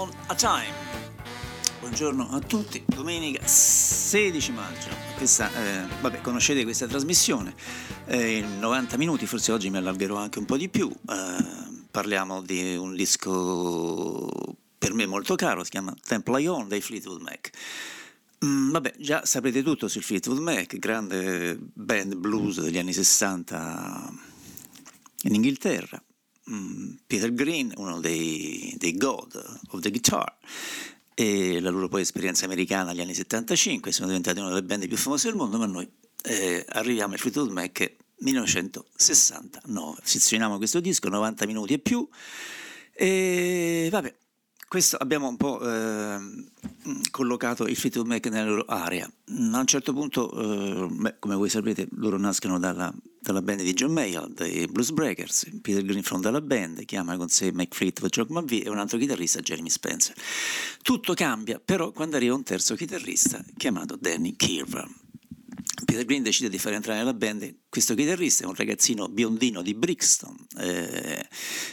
Time. Buongiorno a tutti, domenica 16 maggio. Questa, eh, vabbè, conoscete questa trasmissione, eh, 90 minuti, forse oggi mi allargherò anche un po' di più. Eh, parliamo di un disco per me molto caro, si chiama Temple Ion dei Fleetwood Mac. Mm, vabbè, già saprete tutto sul Fleetwood Mac, grande band blues degli anni 60 in Inghilterra. Mm, Peter Green, uno dei, dei God of the Guitar, e la loro poi esperienza americana negli anni 75, sono diventati una delle band più famose del mondo, ma noi eh, arriviamo al Fleetwood Mac 1969. Sezioniamo questo disco, 90 minuti e più, e vabbè, questo abbiamo un po' eh, collocato il Fleetwood Mac nella loro area. A un certo punto, eh, beh, come voi sapete, loro nascono dalla, dalla band di John Mayall, dei Blues Breakers, Peter Greenfront dalla band, chiama con sé Fleetwood, Jock McVie e un altro chitarrista, Jeremy Spencer. Tutto cambia però quando arriva un terzo chitarrista chiamato Danny Kirvan. Peter Green decide di far entrare nella band questo chitarrista, è un ragazzino biondino di Brixton, eh,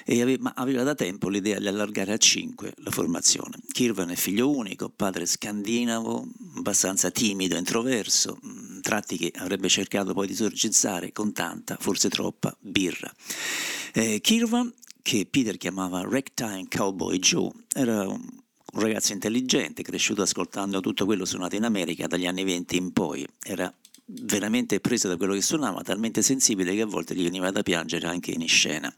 e aveva, aveva, da tempo l'idea di allargare a 5 la formazione. Kirvan è figlio unico, padre scandinavo, abbastanza timido, introverso, mm, tratti che avrebbe cercato poi di esorcizzare con tanta, forse troppa, birra. Eh, Kirvan, che Peter chiamava Ragtime Cowboy Joe, era un un ragazzo intelligente, cresciuto ascoltando tutto quello suonato in America dagli anni 20 in poi, era veramente preso da quello che suonava, talmente sensibile che a volte gli veniva da piangere anche in scena.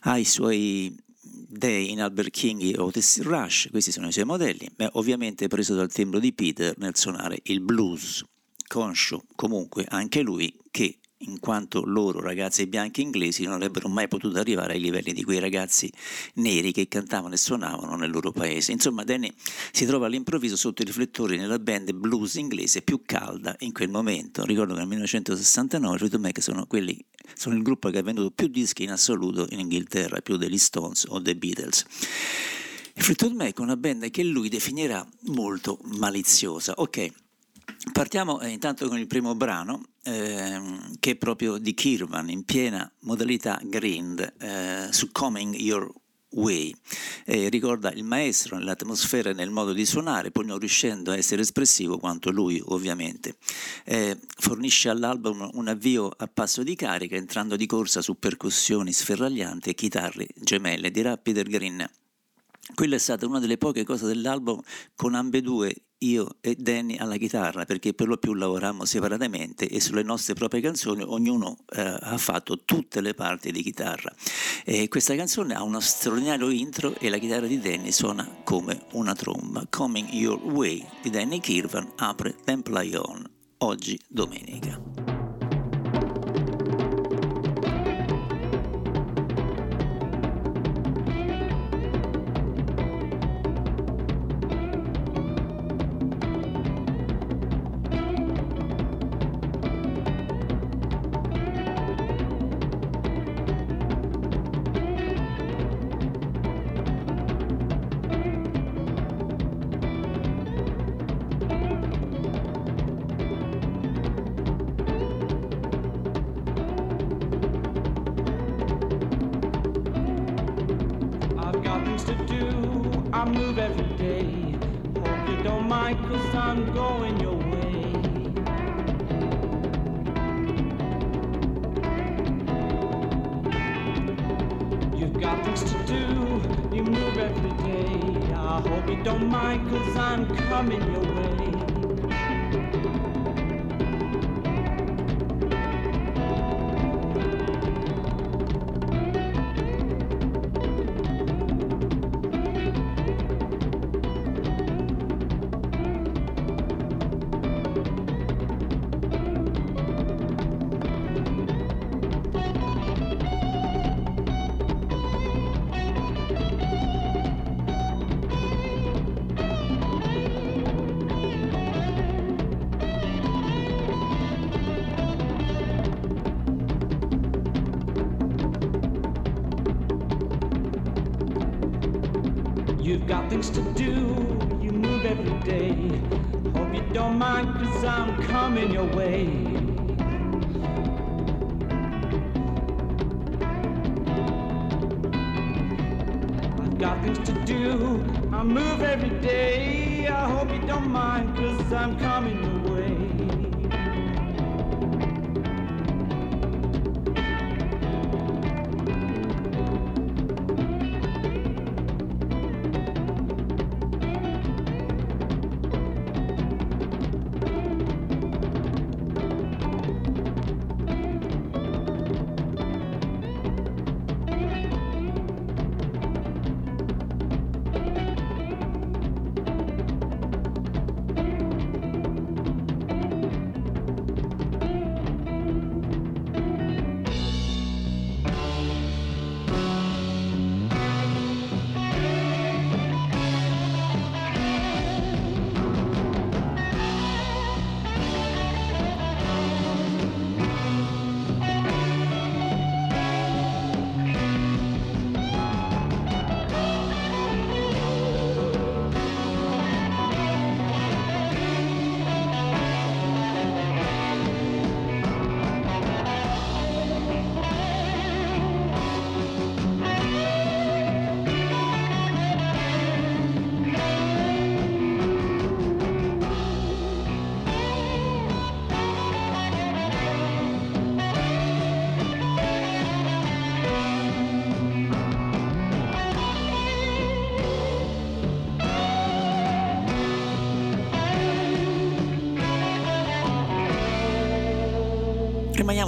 Ha i suoi dei in Albert King e Otis Rush, questi sono i suoi modelli, ma ovviamente preso dal timbro di Peter nel suonare il blues, conscio comunque anche lui che in quanto loro ragazzi bianchi inglesi non avrebbero mai potuto arrivare ai livelli di quei ragazzi neri che cantavano e suonavano nel loro paese. Insomma, Danny si trova all'improvviso sotto i riflettori nella band blues inglese più calda in quel momento. Ricordo che nel 1969 i Fleetwood Mac sono, quelli, sono il gruppo che ha venduto più dischi in assoluto in Inghilterra, più degli Stones o dei Beatles. Fleetwood Mac è una band che lui definirà molto maliziosa. Ok, Partiamo eh, intanto con il primo brano, ehm, che è proprio di Kirvan, in piena modalità grind, eh, su Coming Your Way. Eh, ricorda il maestro nell'atmosfera e nel modo di suonare, pur non riuscendo a essere espressivo quanto lui, ovviamente. Eh, fornisce all'album un avvio a passo di carica, entrando di corsa su percussioni sferraglianti e chitarre gemelle, dirà Peter Green. Quella è stata una delle poche cose dell'album con ambedue io e Danny alla chitarra perché per lo più lavorammo separatamente e sulle nostre proprie canzoni ognuno eh, ha fatto tutte le parti di chitarra. E questa canzone ha uno straordinario intro e la chitarra di Danny suona come una tromba. Coming Your Way di Danny Kirvan apre Temple Ion oggi domenica.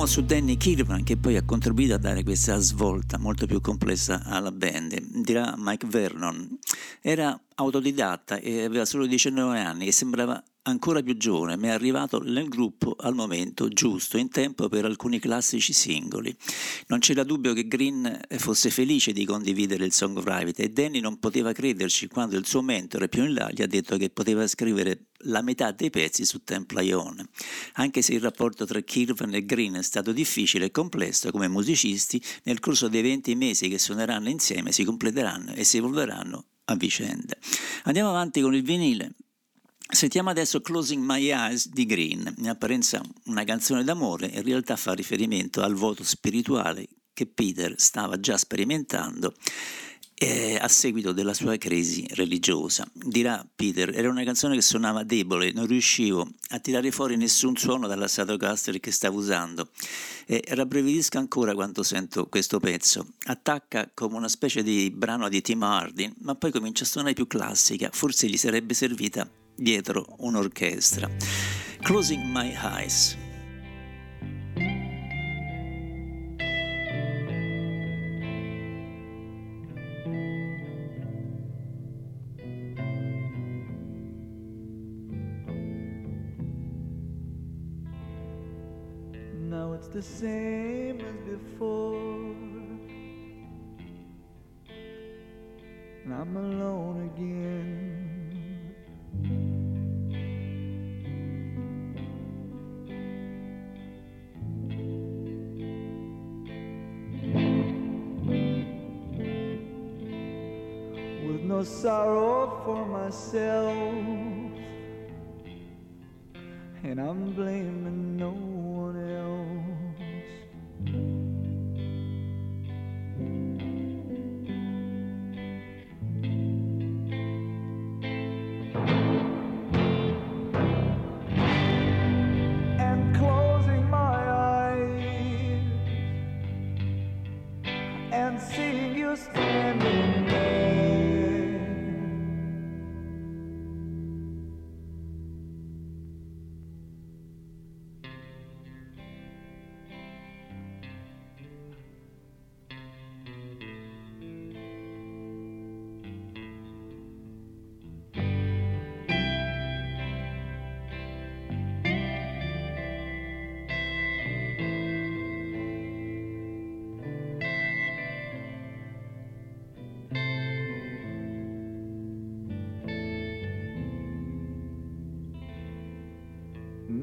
Rimaniamo su Danny Kirwan che poi ha contribuito a dare questa svolta molto più complessa alla band. Dirà Mike Vernon. Era autodidatta e aveva solo 19 anni e sembrava ancora più giovane, ma è arrivato nel gruppo al momento giusto, in tempo per alcuni classici singoli. Non c'era dubbio che Green fosse felice di condividere il Song Private e Danny non poteva crederci quando il suo mentore più in là gli ha detto che poteva scrivere la metà dei pezzi su Templaione. Anche se il rapporto tra Kirvan e Green è stato difficile e complesso come musicisti, nel corso dei 20 mesi che suoneranno insieme si completeranno e si evolveranno a vicenda. Andiamo avanti con il vinile. Sentiamo adesso Closing My Eyes di Green, in apparenza una canzone d'amore, in realtà fa riferimento al voto spirituale che Peter stava già sperimentando eh, a seguito della sua crisi religiosa. Dirà Peter, era una canzone che suonava debole, non riuscivo a tirare fuori nessun suono dalla Stratocaster che stavo usando e rabbrividisco ancora quando sento questo pezzo. Attacca come una specie di brano di Tim Hardin, ma poi comincia a suonare più classica, forse gli sarebbe servita dietro un'orchestra. Closing My Eyes. The same as before. And I'm alone again. With no sorrow for myself, and I'm blaming no one else.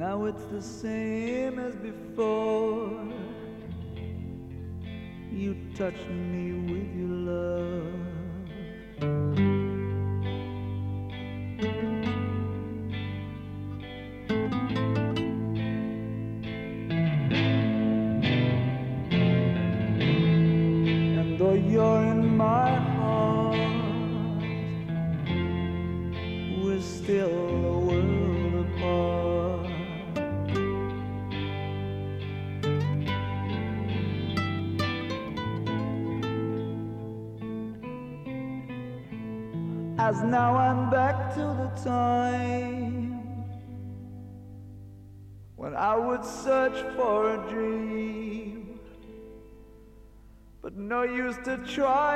Now it's the same as before. You touch me with to try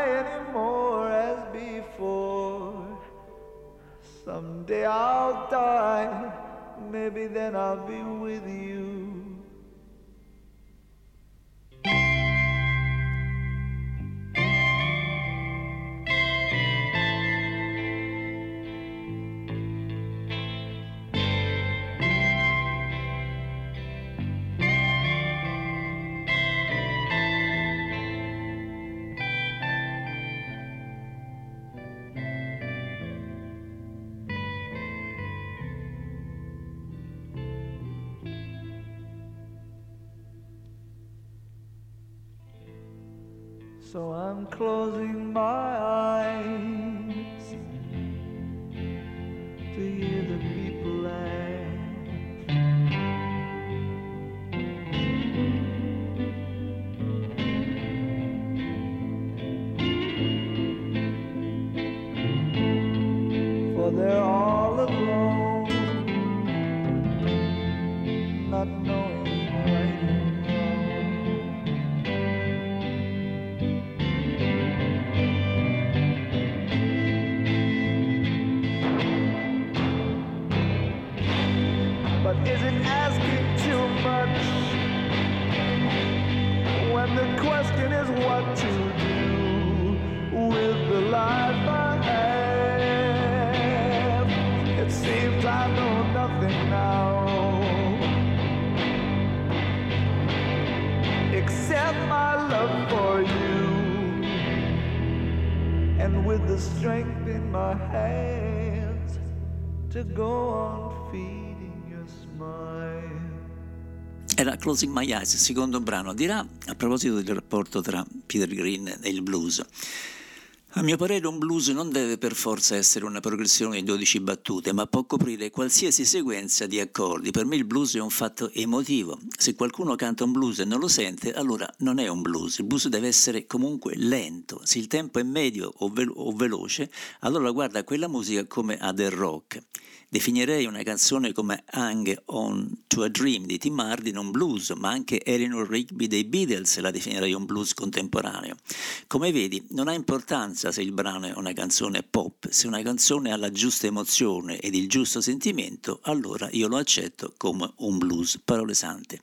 to go on feeding your smile. Era Closing My Eyes, il secondo brano. Dirà a proposito del rapporto tra Peter Green e il blues. A mio parere un blues non deve per forza essere una progressione di 12 battute, ma può coprire qualsiasi sequenza di accordi. Per me il blues è un fatto emotivo. Se qualcuno canta un blues e non lo sente, allora non è un blues. Il blues deve essere comunque lento. Se il tempo è medio o, velo- o veloce, allora guarda quella musica come a del rock. Definirei una canzone come Hang On to a Dream di Tim Hardy un blues, ma anche Eleanor Rigby dei Beatles la definirei un blues contemporaneo. Come vedi, non ha importanza se il brano è una canzone pop, se una canzone ha la giusta emozione ed il giusto sentimento, allora io lo accetto come un blues, parole sante.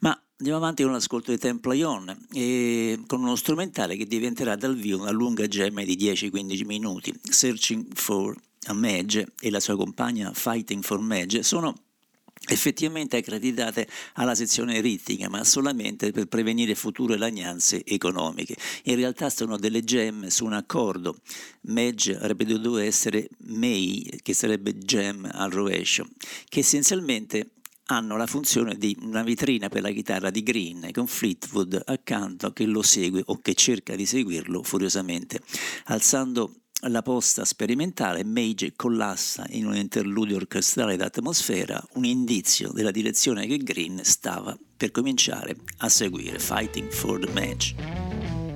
Ma Andiamo avanti con l'ascolto di Temple On e con uno strumentale che diventerà dal vivo una lunga gemma di 10-15 minuti. Searching for a Madge e la sua compagna Fighting for Madge sono effettivamente accreditate alla sezione ritmica, ma solamente per prevenire future lagnanze economiche. In realtà sono delle gemme su un accordo. Madge avrebbe dovuto essere May, che sarebbe gem al rovescio, che essenzialmente hanno la funzione di una vetrina per la chitarra di Green con Fleetwood accanto che lo segue o che cerca di seguirlo furiosamente, alzando la posta sperimentale, Mage collassa in un interludio orchestrale d'atmosfera, un indizio della direzione che Green stava per cominciare a seguire, Fighting for the Match.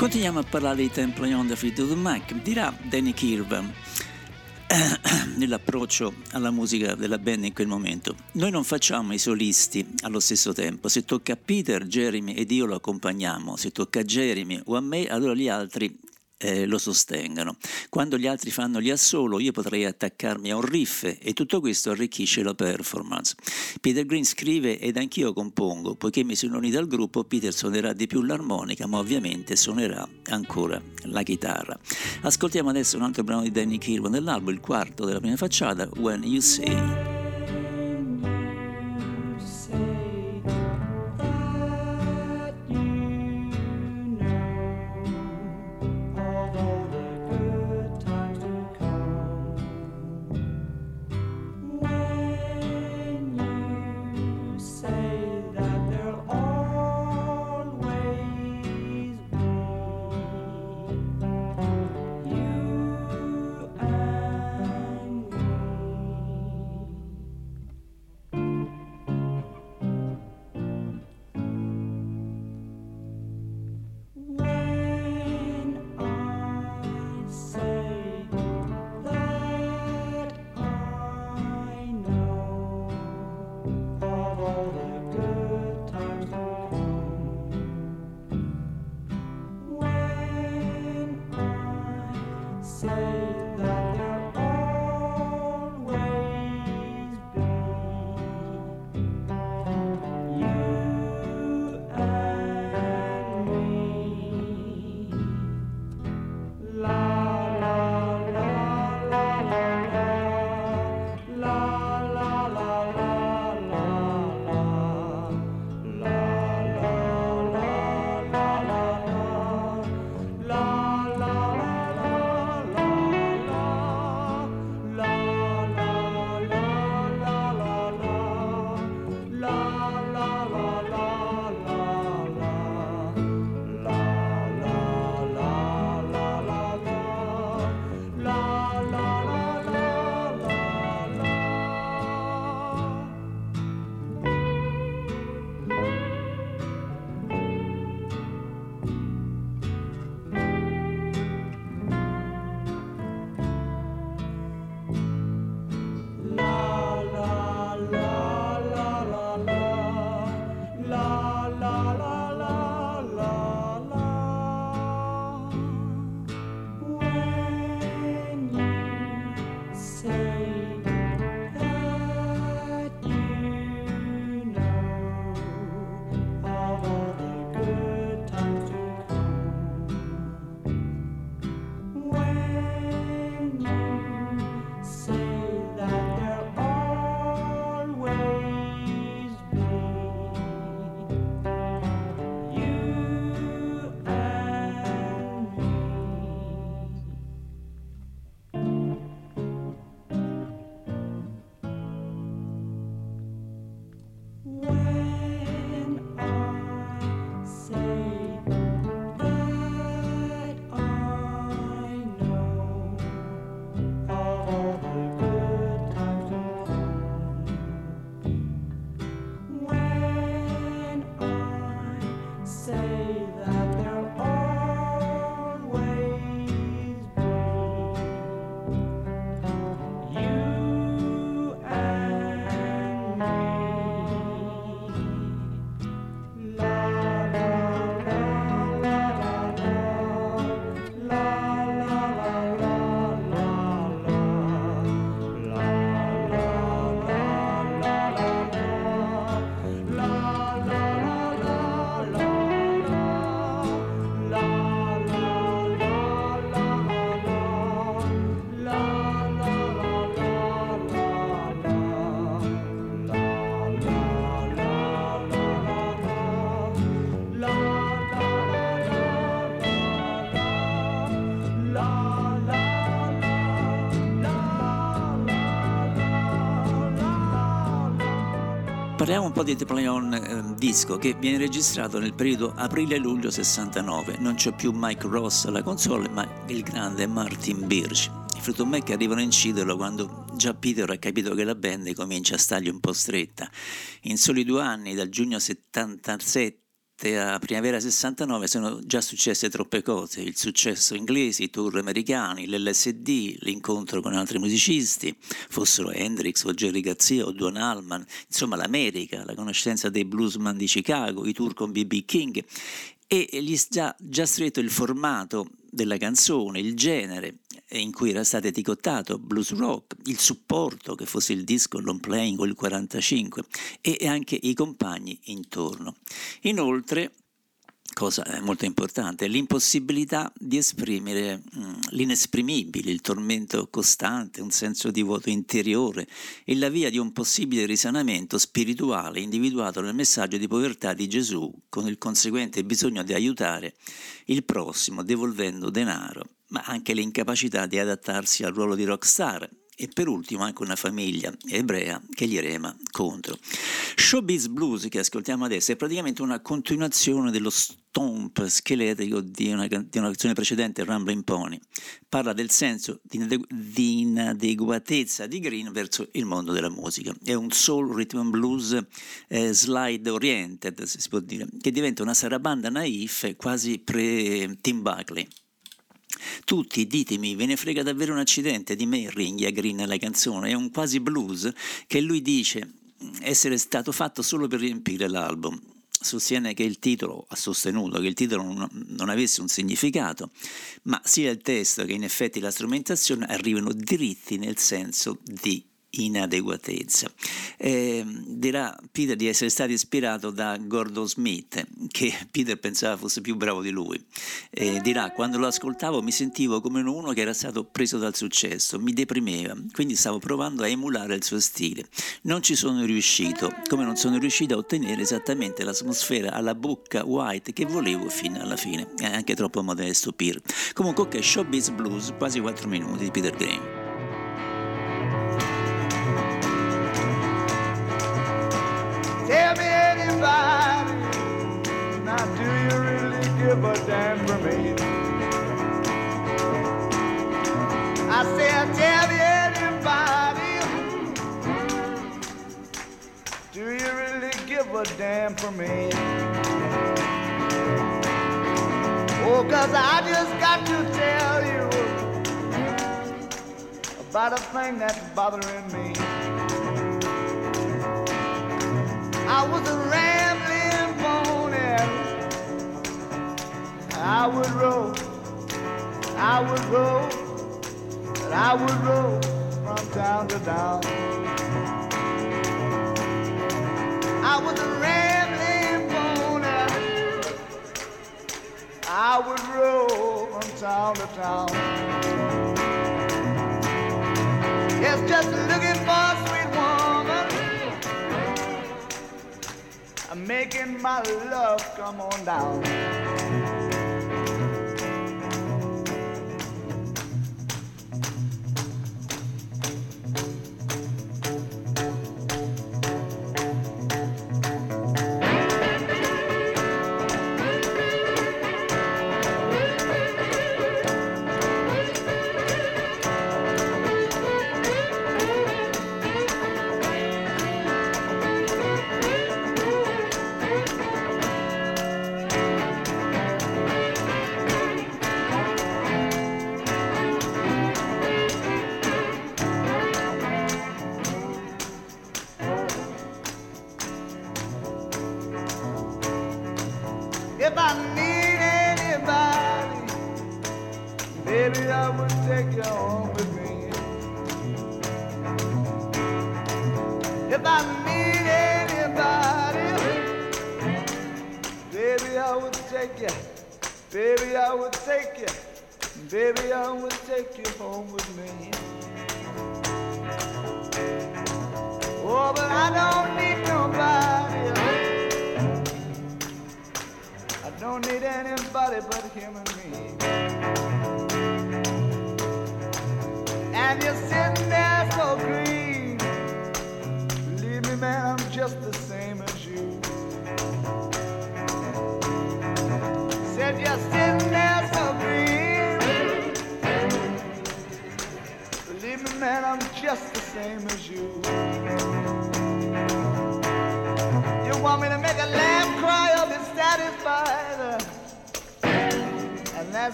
Continuiamo a parlare di Temple on the Fleetwood Mac, dirà Danny Kirvan nell'approccio alla musica della band in quel momento. Noi non facciamo i solisti allo stesso tempo, se tocca a Peter, Jeremy ed io lo accompagniamo, se tocca a Jeremy o a me, allora gli altri eh, lo sostengano. Quando gli altri fanno gli assolo, io potrei attaccarmi a un riff e tutto questo arricchisce la performance. Peter Green scrive ed anch'io compongo, poiché mi sono unito al gruppo, Peter suonerà di più l'armonica, ma ovviamente suonerà ancora la chitarra. Ascoltiamo adesso un altro brano di Danny Kirwan dell'album, il quarto della prima facciata, When You Say. say Parliamo un po' di The Play On eh, disco che viene registrato nel periodo aprile-luglio 69. Non c'è più Mike Ross alla console, ma il grande Martin Birch. I Fleetwood Mac arrivano a inciderlo quando già Peter ha capito che la band comincia a stargli un po' stretta. In soli due anni, dal giugno 77 67 a primavera 69 sono già successe troppe cose, il successo inglese, i tour americani, l'LSD, l'incontro con altri musicisti, fossero Hendrix o Jerry Garcia o Duane Allman, insomma l'America, la conoscenza dei bluesman di Chicago, i tour con B.B. King e gli già, già stretto il formato della canzone, il genere in cui era stato etichettato blues rock, il supporto che fosse il disco, long playing o il 45 e anche i compagni intorno. Inoltre cosa molto importante, l'impossibilità di esprimere mh, l'inesprimibile, il tormento costante, un senso di vuoto interiore e la via di un possibile risanamento spirituale individuato nel messaggio di povertà di Gesù, con il conseguente bisogno di aiutare il prossimo devolvendo denaro, ma anche l'incapacità di adattarsi al ruolo di rockstar e per ultimo anche una famiglia ebrea che gli rema contro. Showbiz Blues che ascoltiamo adesso è praticamente una continuazione dello stomp scheletrico di una, di una canzone precedente, Rambling Pony. Parla del senso di, di inadeguatezza di Green verso il mondo della musica. È un soul rhythm and blues eh, slide oriented, si può dire, che diventa una sarabanda naif quasi pre-Tim Buckley. Tutti, ditemi, ve ne frega davvero un accidente di me, ringhia Green nella canzone, è un quasi blues che lui dice essere stato fatto solo per riempire l'album. Sostiene che il titolo, ha sostenuto che il titolo non, non avesse un significato, ma sia il testo che in effetti la strumentazione arrivano dritti nel senso di inadeguatezza. Eh, dirà Peter di essere stato ispirato da Gordon Smith, che Peter pensava fosse più bravo di lui. Eh, dirà, quando lo ascoltavo mi sentivo come uno che era stato preso dal successo, mi deprimeva, quindi stavo provando a emulare il suo stile. Non ci sono riuscito, come non sono riuscito a ottenere esattamente l'atmosfera alla bocca white che volevo fino alla fine. È anche troppo modesto Peter. Comunque, ok, Showbiz Blues, quasi 4 minuti di Peter Green. Tell me anybody, now do you really give a damn for me? I said, tell me anybody, do you really give a damn for me? Oh, cause I just got to tell you about a thing that's bothering me. Would roll, and I would roll from town to town. I was a rambling pony. I would roll from town to town. Yes, just looking for a sweet woman. I'm making my love come on down.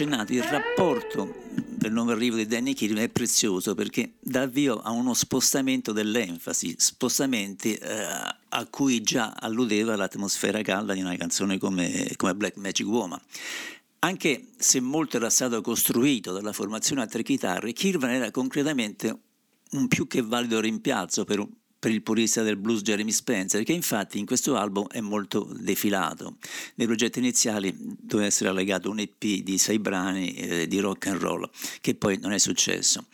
Accennato, il rapporto del nuovo arrivo di Danny Kirby è prezioso perché dà avvio a uno spostamento dell'enfasi, spostamenti eh, a cui già alludeva l'atmosfera calda di una canzone come, come Black Magic Woman. Anche se molto era stato costruito dalla formazione a tre chitarre, Kirvan era concretamente un più che valido rimpiazzo per un, per il purista del blues Jeremy Spencer, che infatti in questo album è molto defilato. Nei progetti iniziali doveva essere allegato un EP di sei brani eh, di rock and roll, che poi non è successo.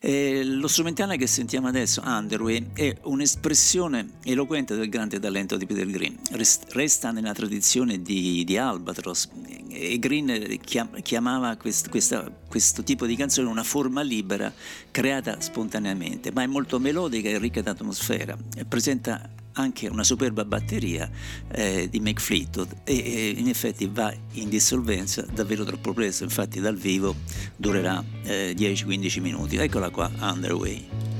Eh, lo strumentale che sentiamo adesso, Underway, è un'espressione eloquente del grande talento di Peter Green. Rest, resta nella tradizione di, di Albatros e Green chiamava quest, questa, questo tipo di canzone una forma libera creata spontaneamente, ma è molto melodica e ricca d'atmosfera. Presenta anche una superba batteria eh, di Mick Fleetwood e, e, in effetti va in dissolvenza davvero troppo presto, infatti dal vivo durerà eh, 10-15 minuti. Eccola qua, Underway.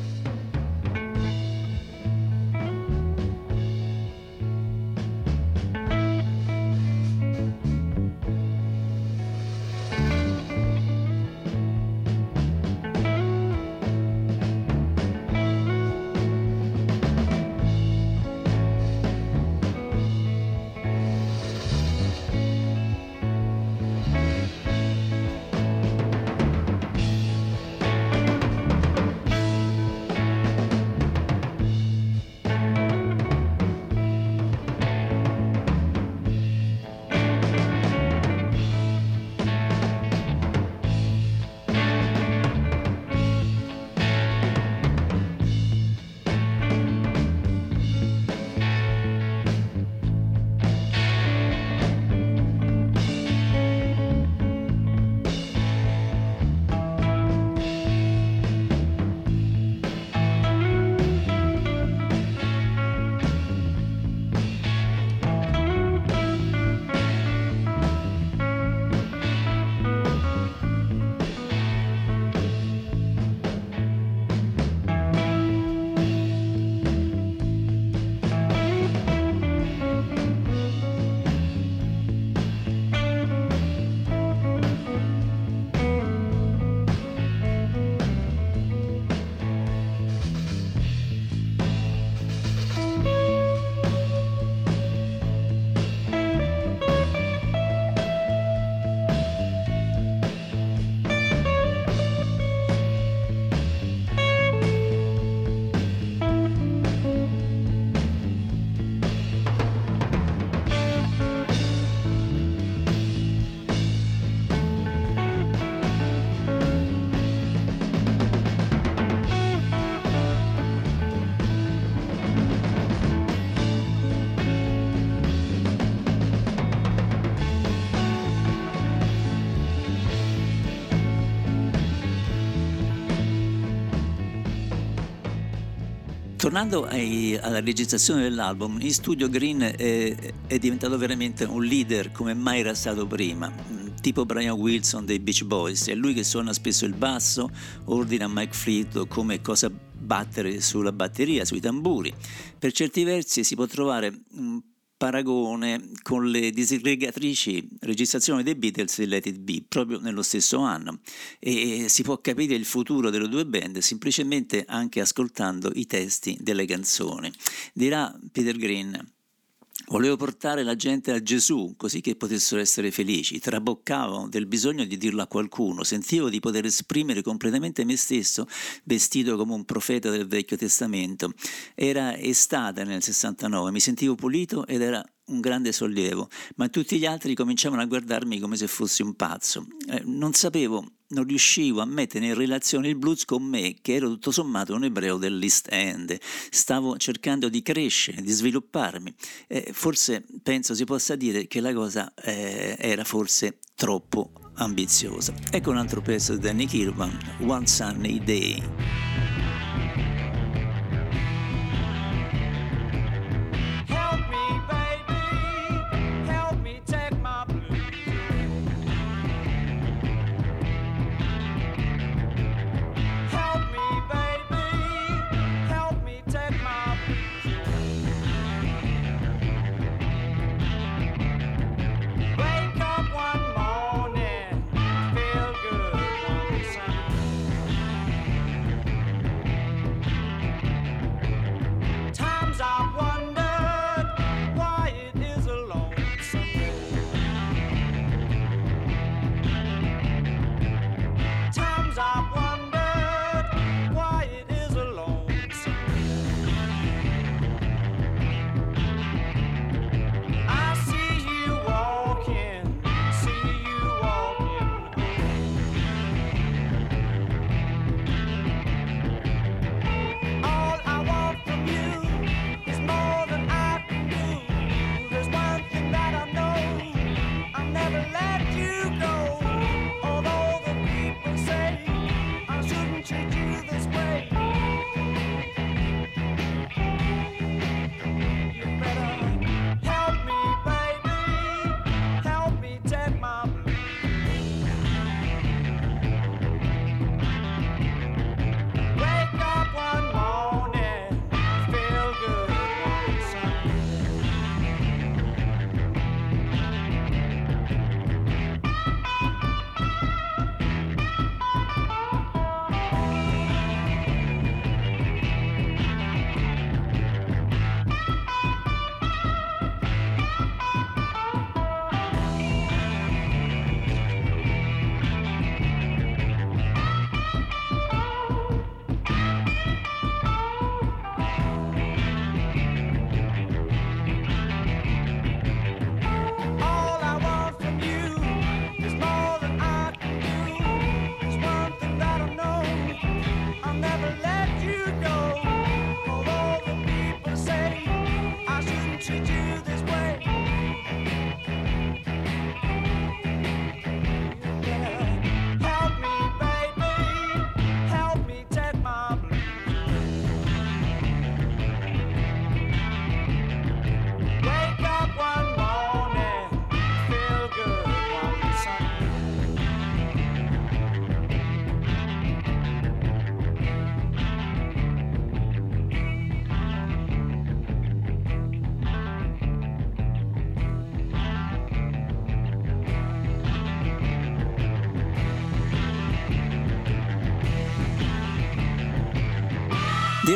Tornando ai, alla registrazione dell'album, in studio Green è, è, diventato veramente un leader come mai era stato prima, tipo Brian Wilson dei Beach Boys, è lui che suona spesso il basso, ordina a Mike Fleet come cosa battere sulla batteria, sui tamburi. Per certi versi si può trovare un paragone con le disgregatrici registrazioni dei Beatles e Let It Be proprio nello stesso anno e si può capire il futuro delle due band semplicemente anche ascoltando i testi delle canzoni. Dirà Peter Green Volevo portare la gente a Gesù così che potessero essere felici. Traboccavo del bisogno di dirlo a qualcuno. Sentivo di poter esprimere completamente me stesso vestito come un profeta del Vecchio Testamento. Era estate nel 69, mi sentivo pulito ed era un grande sollievo, ma tutti gli altri cominciavano a guardarmi come se fossi un pazzo. Eh, non sapevo, non riuscivo a mettere in relazione il blues con me, che ero tutto sommato un ebreo dell'East End. Stavo cercando di crescere, di svilupparmi. Eh, forse penso si possa dire che la cosa eh, era forse troppo ambiziosa. Ecco un altro pezzo di Danny Kirwan, One Sunny Day.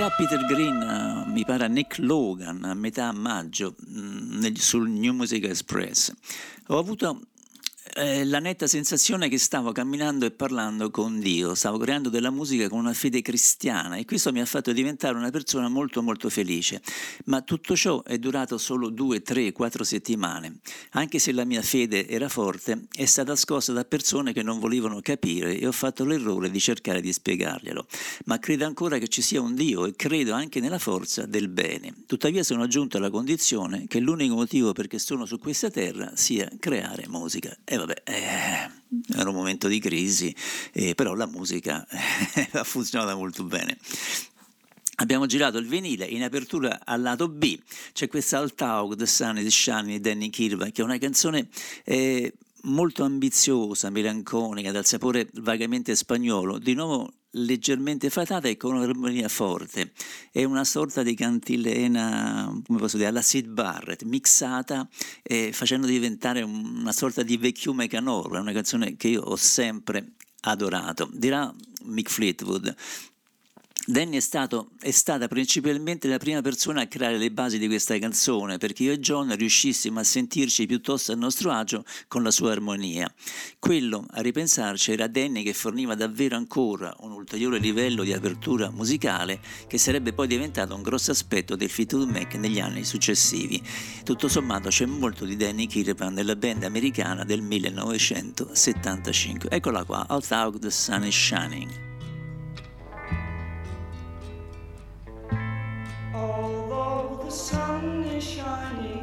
Dirà Peter Green, mi pare a Nick Logan, a metà maggio, mm, sul New Music Express. Ho avuto eh, la netta sensazione che stavo camminando e parlando con Dio, stavo creando della musica con una fede cristiana e questo mi ha fatto diventare una persona molto molto felice. Ma tutto ciò è durato solo due, tre, quattro settimane. Anche se la mia fede era forte, è stata scossa da persone che non volevano capire e ho fatto l'errore di cercare di spiegarglielo. Ma credo ancora che ci sia un Dio e credo anche nella forza del bene. Tuttavia sono giunto alla condizione che l'unico motivo perché sono su questa terra sia creare musica. E vabbè, eh, era un momento di crisi, eh, però la musica eh, ha funzionato molto bene. Abbiamo girato il vinile in apertura al lato B, c'è questa All Talk, The Sun is Shining di Danny Kirva, che è una canzone eh, molto ambiziosa, melanconica, dal sapore vagamente spagnolo, di nuovo leggermente fatata e con un'armonia forte. È una sorta di cantilena, come posso dire, alla Sid Barrett, mixata e facendo diventare una sorta di vecchiume canoro. È una canzone che io ho sempre adorato. Dirà Mick Fleetwood, Danny è, stato, è, stata principalmente la prima persona a creare le basi di questa canzone perché io e John riuscissimo a sentirci piuttosto a nostro agio con la sua armonia. Quello, a ripensarci, era Danny che forniva davvero ancora un ulteriore livello di apertura musicale che sarebbe poi diventato un grosso aspetto del Fleetwood Mac negli anni successivi. Tutto sommato c'è molto di Danny Kirpan nella band americana del 1975. Eccola qua, Although the Sun is Shining. Although the sun is shining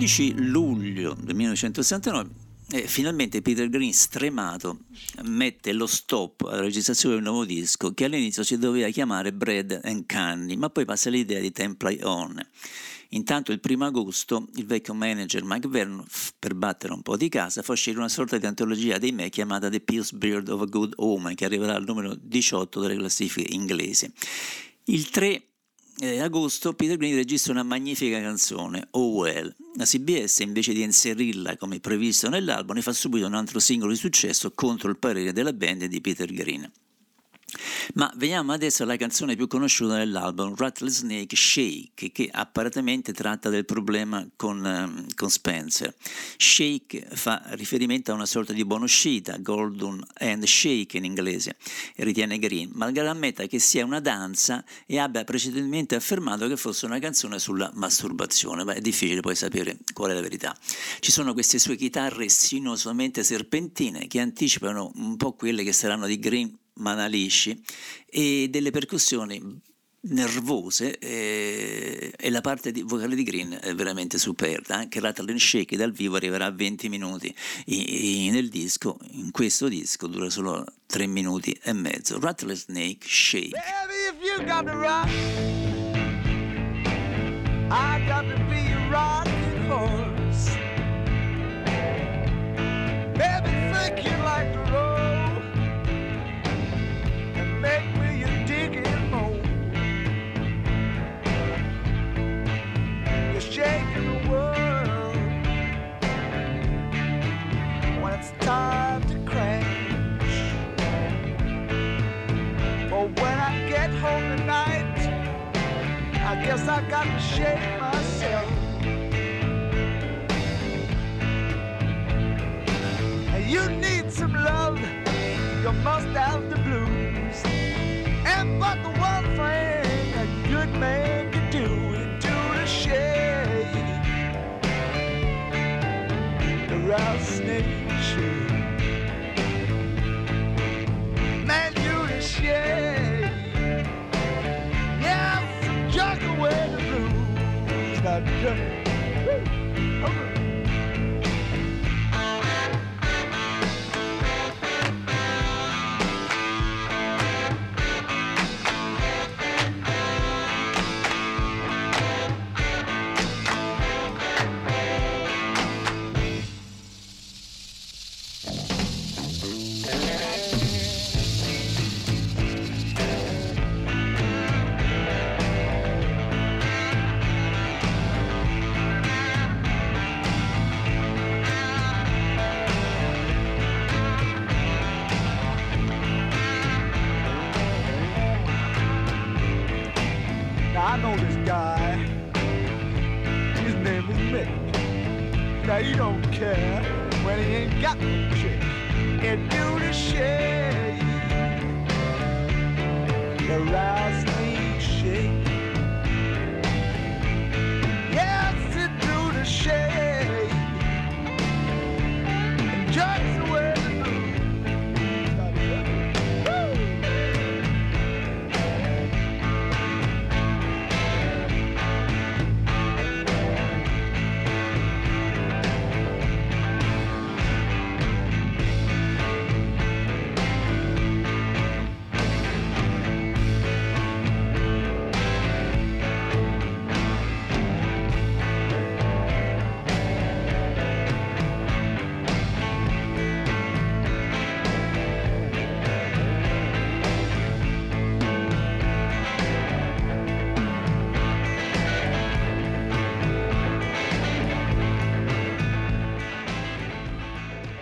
12 luglio del 1969 eh, finalmente Peter Green, stremato, mette lo stop alla registrazione del nuovo disco che all'inizio si doveva chiamare Bread and Candy, ma poi passa l'idea di Template On. Intanto il primo agosto il vecchio manager Mike Vernon, per battere un po' di casa, fa uscire una sorta di antologia dei me chiamata The Peace Beard of a Good Omen, che arriverà al numero 18 delle classifiche inglesi. Il 3 eh, agosto Peter Green registra una magnifica canzone, Oh Well. La CBS invece di inserirla come previsto nell'album ne fa subito un altro singolo di successo contro il parere della band di Peter Green. Ma veniamo adesso alla canzone più conosciuta dell'album, Rattlesnake Shake, che apparentemente tratta del problema con, ehm, con Spencer. Shake fa riferimento a una sorta di buona uscita, Golden and Shake in inglese, ritiene Green, malgrado ammetta che sia una danza e abbia precedentemente affermato che fosse una canzone sulla masturbazione, ma è difficile poi sapere qual è la verità. Ci sono queste sue chitarre sinuosamente serpentine che anticipano un po' quelle che saranno di Green manalisci e delle percussioni nervose eh, e la parte di, vocale di Green è veramente superba anche Rattle and Shake dal vivo arriverà a 20 minuti. I, i, nel disco in questo disco dura solo 3 minuti e mezzo. Rattle Snake Shake. Baby, guess I got to shake myself. You need some love, you must have the blues. And but the one thing a good man can do is do the shake. The rattlesnake shake. Man, you the shake. Yeah.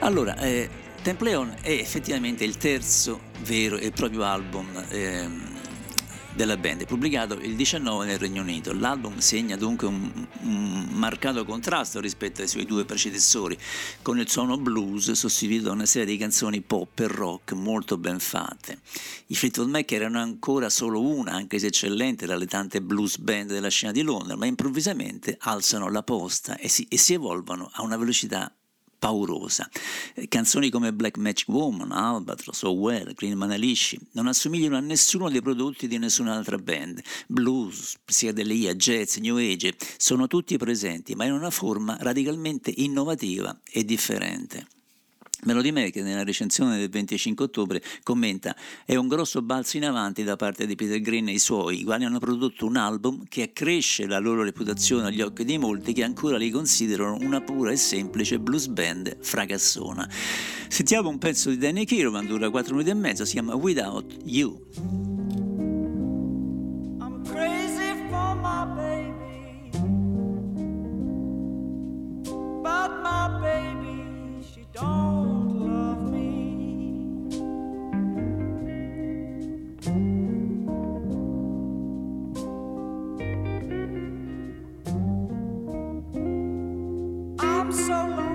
Allora, eh, Templeon è effettivamente il terzo vero e proprio album ehm, della band, pubblicato il 19 nel Regno Unito. L'album segna dunque un, un marcato contrasto rispetto ai suoi due predecessori, con il suono blues sostituito da una serie di canzoni pop e rock molto ben fatte. I Fleetwood Mac erano ancora solo una, anche se eccellente, tra le tante blues band della scena di Londra, ma improvvisamente alzano la posta e si, e si evolvono a una velocità paurosa. Eh, Canzoni come Black Magic Woman, Albatross, Oh Well, Green Manalishi non assomigliano a nessuno dei prodotti di nessun'altra band. Blues, psichedelia, jazz, new age sono tutti presenti, ma in una forma radicalmente innovativa e differente. Melody Maker nella recensione del 25 ottobre commenta è un grosso balzo in avanti da parte di Peter Green e i suoi, i quali hanno prodotto un album che accresce la loro reputazione agli occhi di molti che ancora li considerano una pura e semplice blues band fracassona. Sentiamo un pezzo di Danny Kirwan, dura 4 minuti e mezzo, si chiama Without You. I'm crazy for my baby. But my baby, she don't I'm so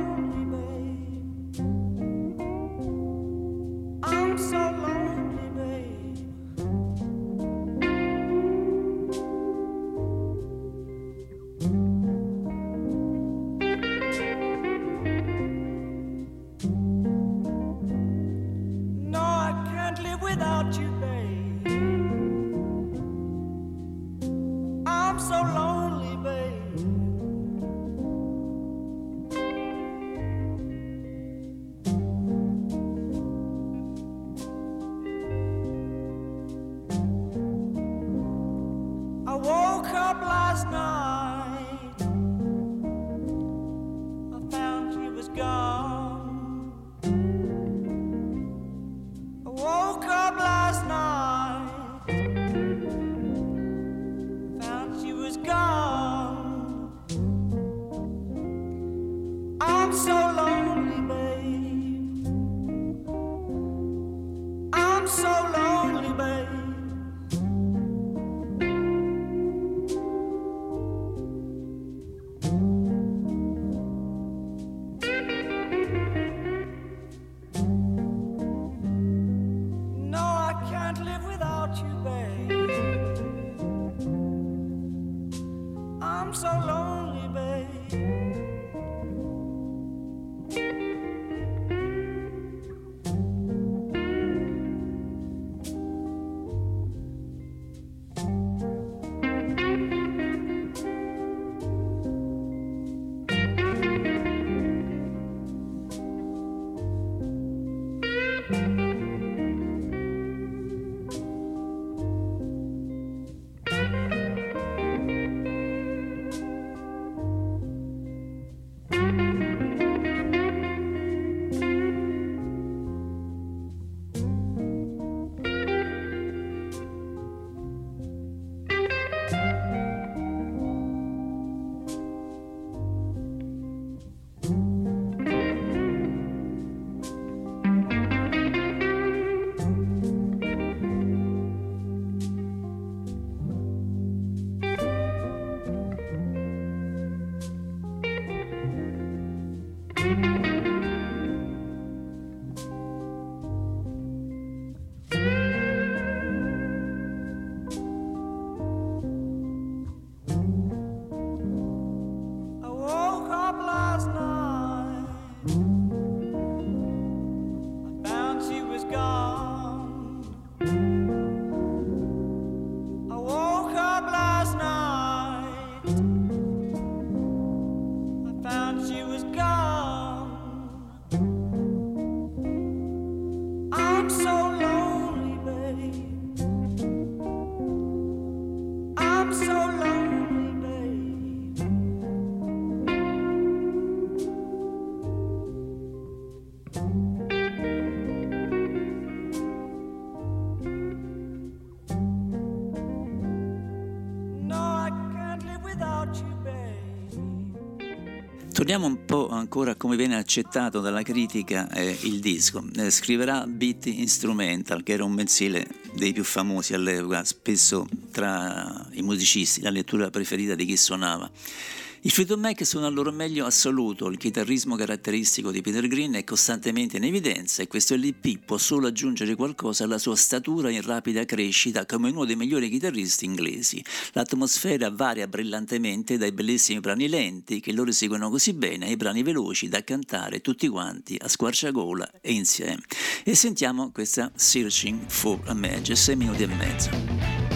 without you, babe. Torniamo un po' ancora come viene accettato dalla critica eh, il disco. Eh, scriverà Beat Instrumental, che era un mensile dei più famosi all'epoca, spesso tra i musicisti, la lettura preferita di chi suonava. I Fleetwood Mac sono al loro meglio assoluto, il chitarrismo caratteristico di Peter Green è costantemente in evidenza e questo LP può solo aggiungere qualcosa alla sua statura in rapida crescita come uno dei migliori chitarristi inglesi. L'atmosfera varia brillantemente dai bellissimi brani lenti che loro seguono così bene ai brani veloci da cantare tutti quanti a squarciagola e insieme. E sentiamo questa Searching for a Magic, 6 minuti e mezzo.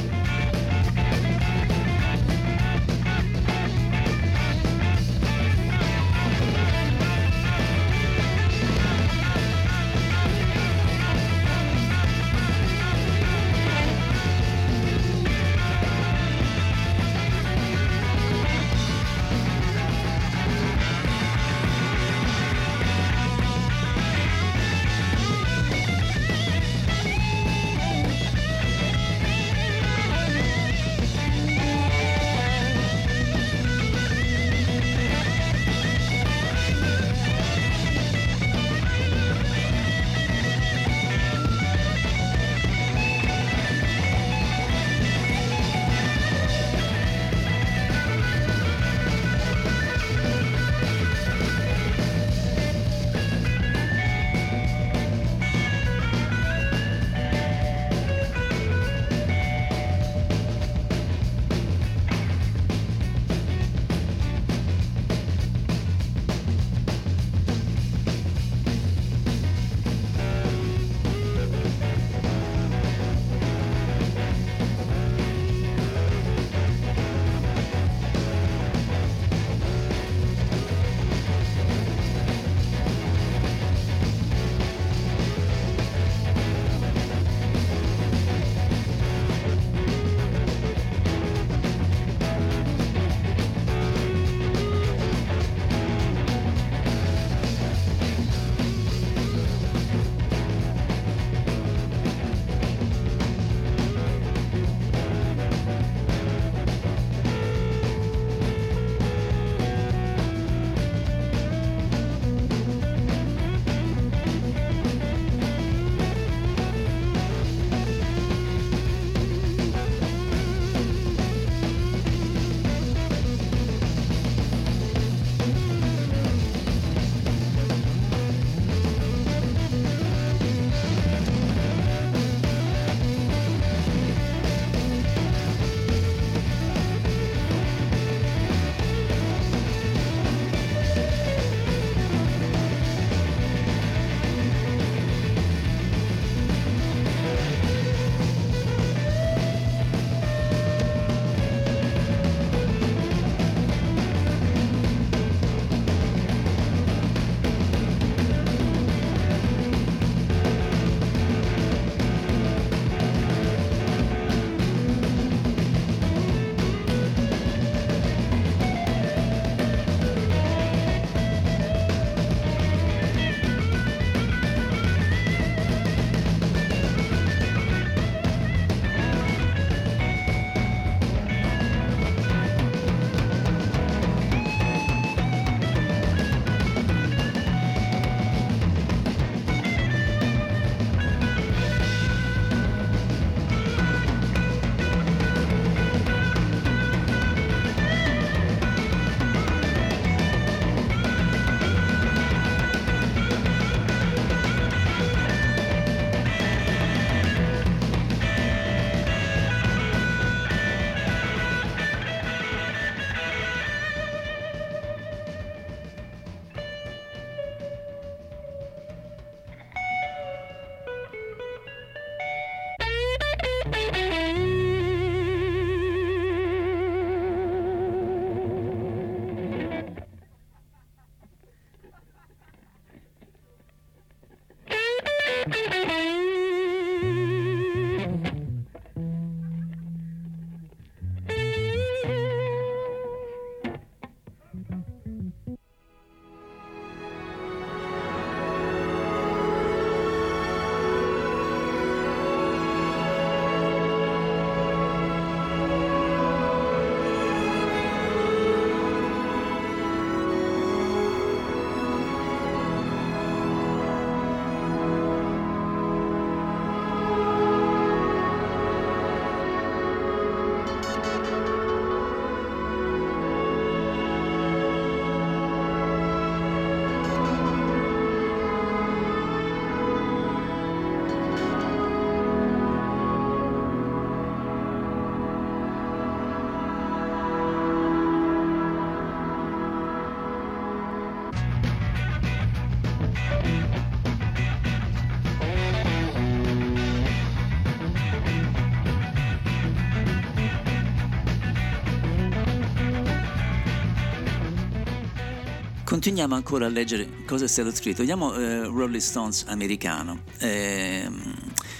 Continuiamo ancora a leggere cosa è stato scritto. Vediamo eh, Rolling Stones americano. Eh,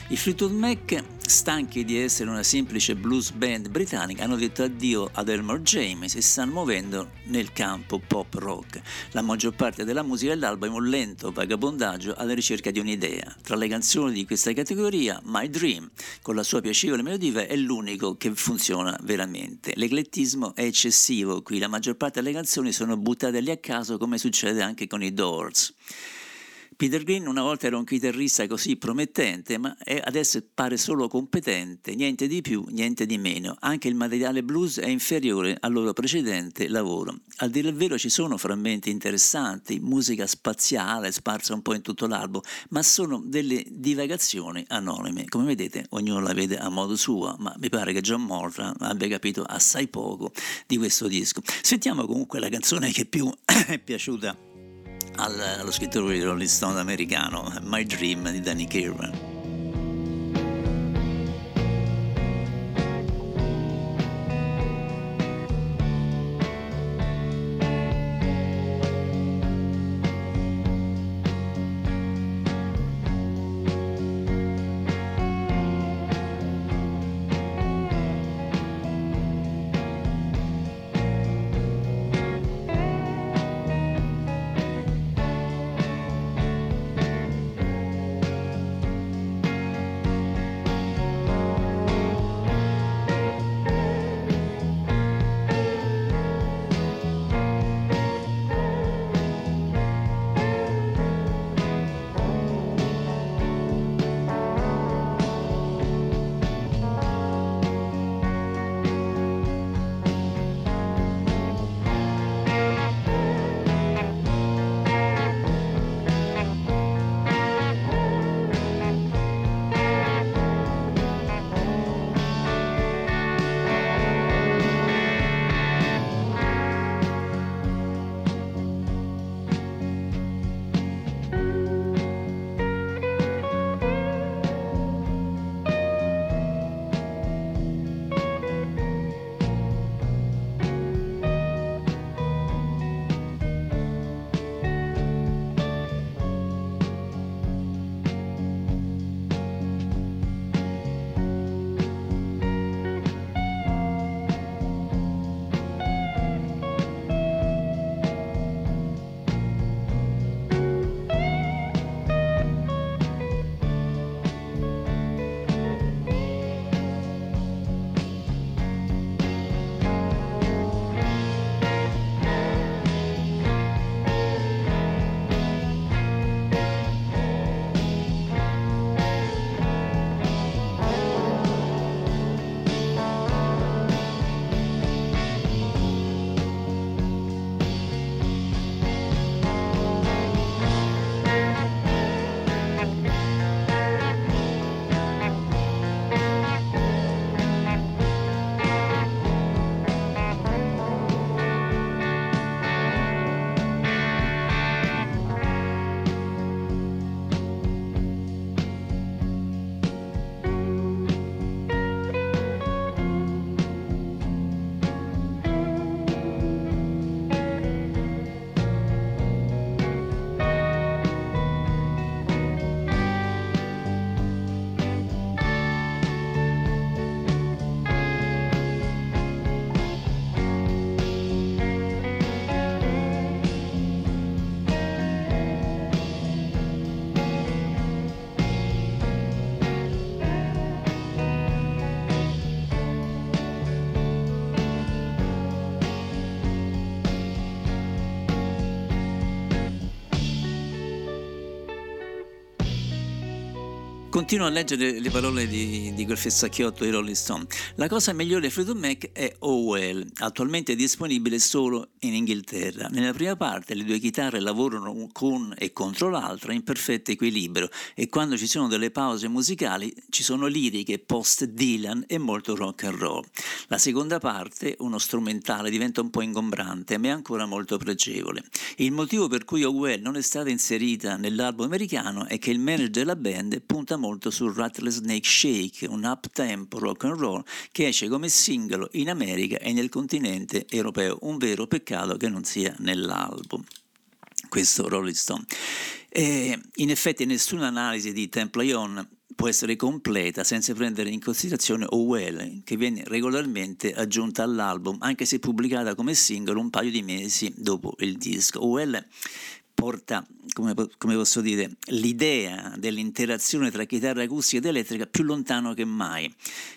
I Fleetwood Mac, stanchi di essere una semplice blues band britannica, hanno detto addio ad Elmore James e si stanno muovendo nel campo pop rock. La maggior parte della musica dell'album è un lento vagabondaggio alla ricerca di un'idea. Tra le canzoni di questa categoria, My Dream, con la sua piacevole melodia, è l'unico che funziona veramente. L'eclettismo è eccessivo, qui la maggior parte delle canzoni sono buttate lì a caso come succede anche con i Doors. Peter Green una volta era un chitarrista così promettente, ma adesso pare solo competente, niente di più, niente di meno. Anche il materiale blues è inferiore al loro precedente lavoro. A dire il vero ci sono frammenti interessanti, musica spaziale sparsa un po' in tutto l'album, ma sono delle divagazioni anonime. Come vedete, ognuno la vede a modo suo, ma mi pare che John Morton abbia capito assai poco di questo disco. Sentiamo comunque la canzone che più è piaciuta allo scrittore di Rolling Stone americano My Dream di Danny Kirwan. Continuo a leggere le parole di, di quel fessacchiotto di Rolling Stone. La cosa migliore di Fleetwood Mac è Oh Well, attualmente disponibile solo in Inghilterra. Nella prima parte le due chitarre lavorano con e contro l'altra in perfetto equilibrio e quando ci sono delle pause musicali ci sono liriche post Dylan e molto rock and roll. La seconda parte, uno strumentale, diventa un po' ingombrante ma è ancora molto pregevole. Il motivo per cui Oh Well non è stata inserita nell'album americano è che il manager della band punta molto molto sul Rattlesnake Shake, un up-tempo rock and roll che esce come singolo in America e nel continente europeo. Un vero peccato che non sia nell'album. questo Rolling Stone. E in effetti nessuna analisi di Temple On può essere completa senza prendere in considerazione OL, che viene regolarmente aggiunta all'album, anche se pubblicata come singolo un paio di mesi dopo il disco. OL porta, come, come, posso dire, l'idea dell'interazione tra chitarra acustica ed elettrica più lontano che mai.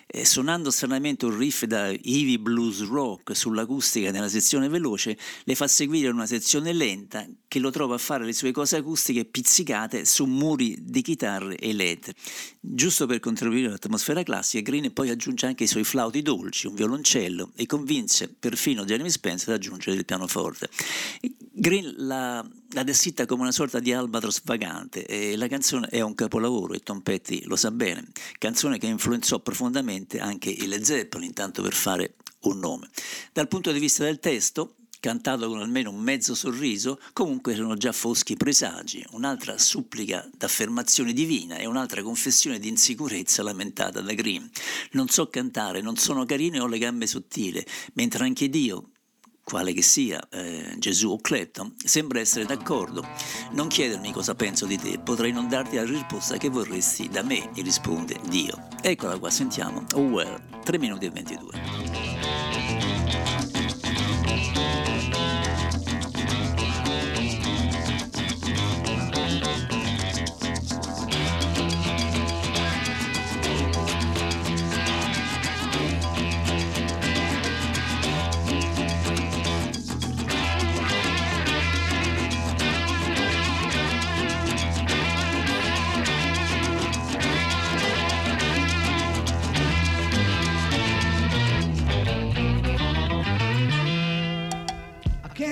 Eh, suonando stranamente un riff da heavy blues rock sull'acustica nella sezione veloce, le fa seguire una sezione lenta che lo trova a fare le sue cose acustiche pizzicate su muri di chitarre elettriche. Giusto per contribuire all'atmosfera classica, Green poi aggiunge anche i suoi flauti dolci, un violoncello e convince perfino Jeremy Spencer ad aggiungere il pianoforte. Green la, la descritta come una sorta di albatros vagante e la canzone è un capolavoro e Tom Petty lo sa bene, canzone che influenzò profondamente anche il Led Zeppelin, tanto per fare un nome. Dal punto di vista del testo, cantato con almeno un mezzo sorriso, comunque erano già foschi presagi, un'altra supplica d'affermazione divina e un'altra confessione di insicurezza lamentata da Grimm. Non so cantare, non sono carino e ho le gambe sottili, mentre anche Dio, quale che sia, eh, Gesù o Clapton, sembra essere d'accordo. Non chiedermi cosa penso di te, potrei non darti la risposta che vorresti da me, gli risponde Dio. Eccola qua, sentiamo. Oh well, 3 minuti e 22.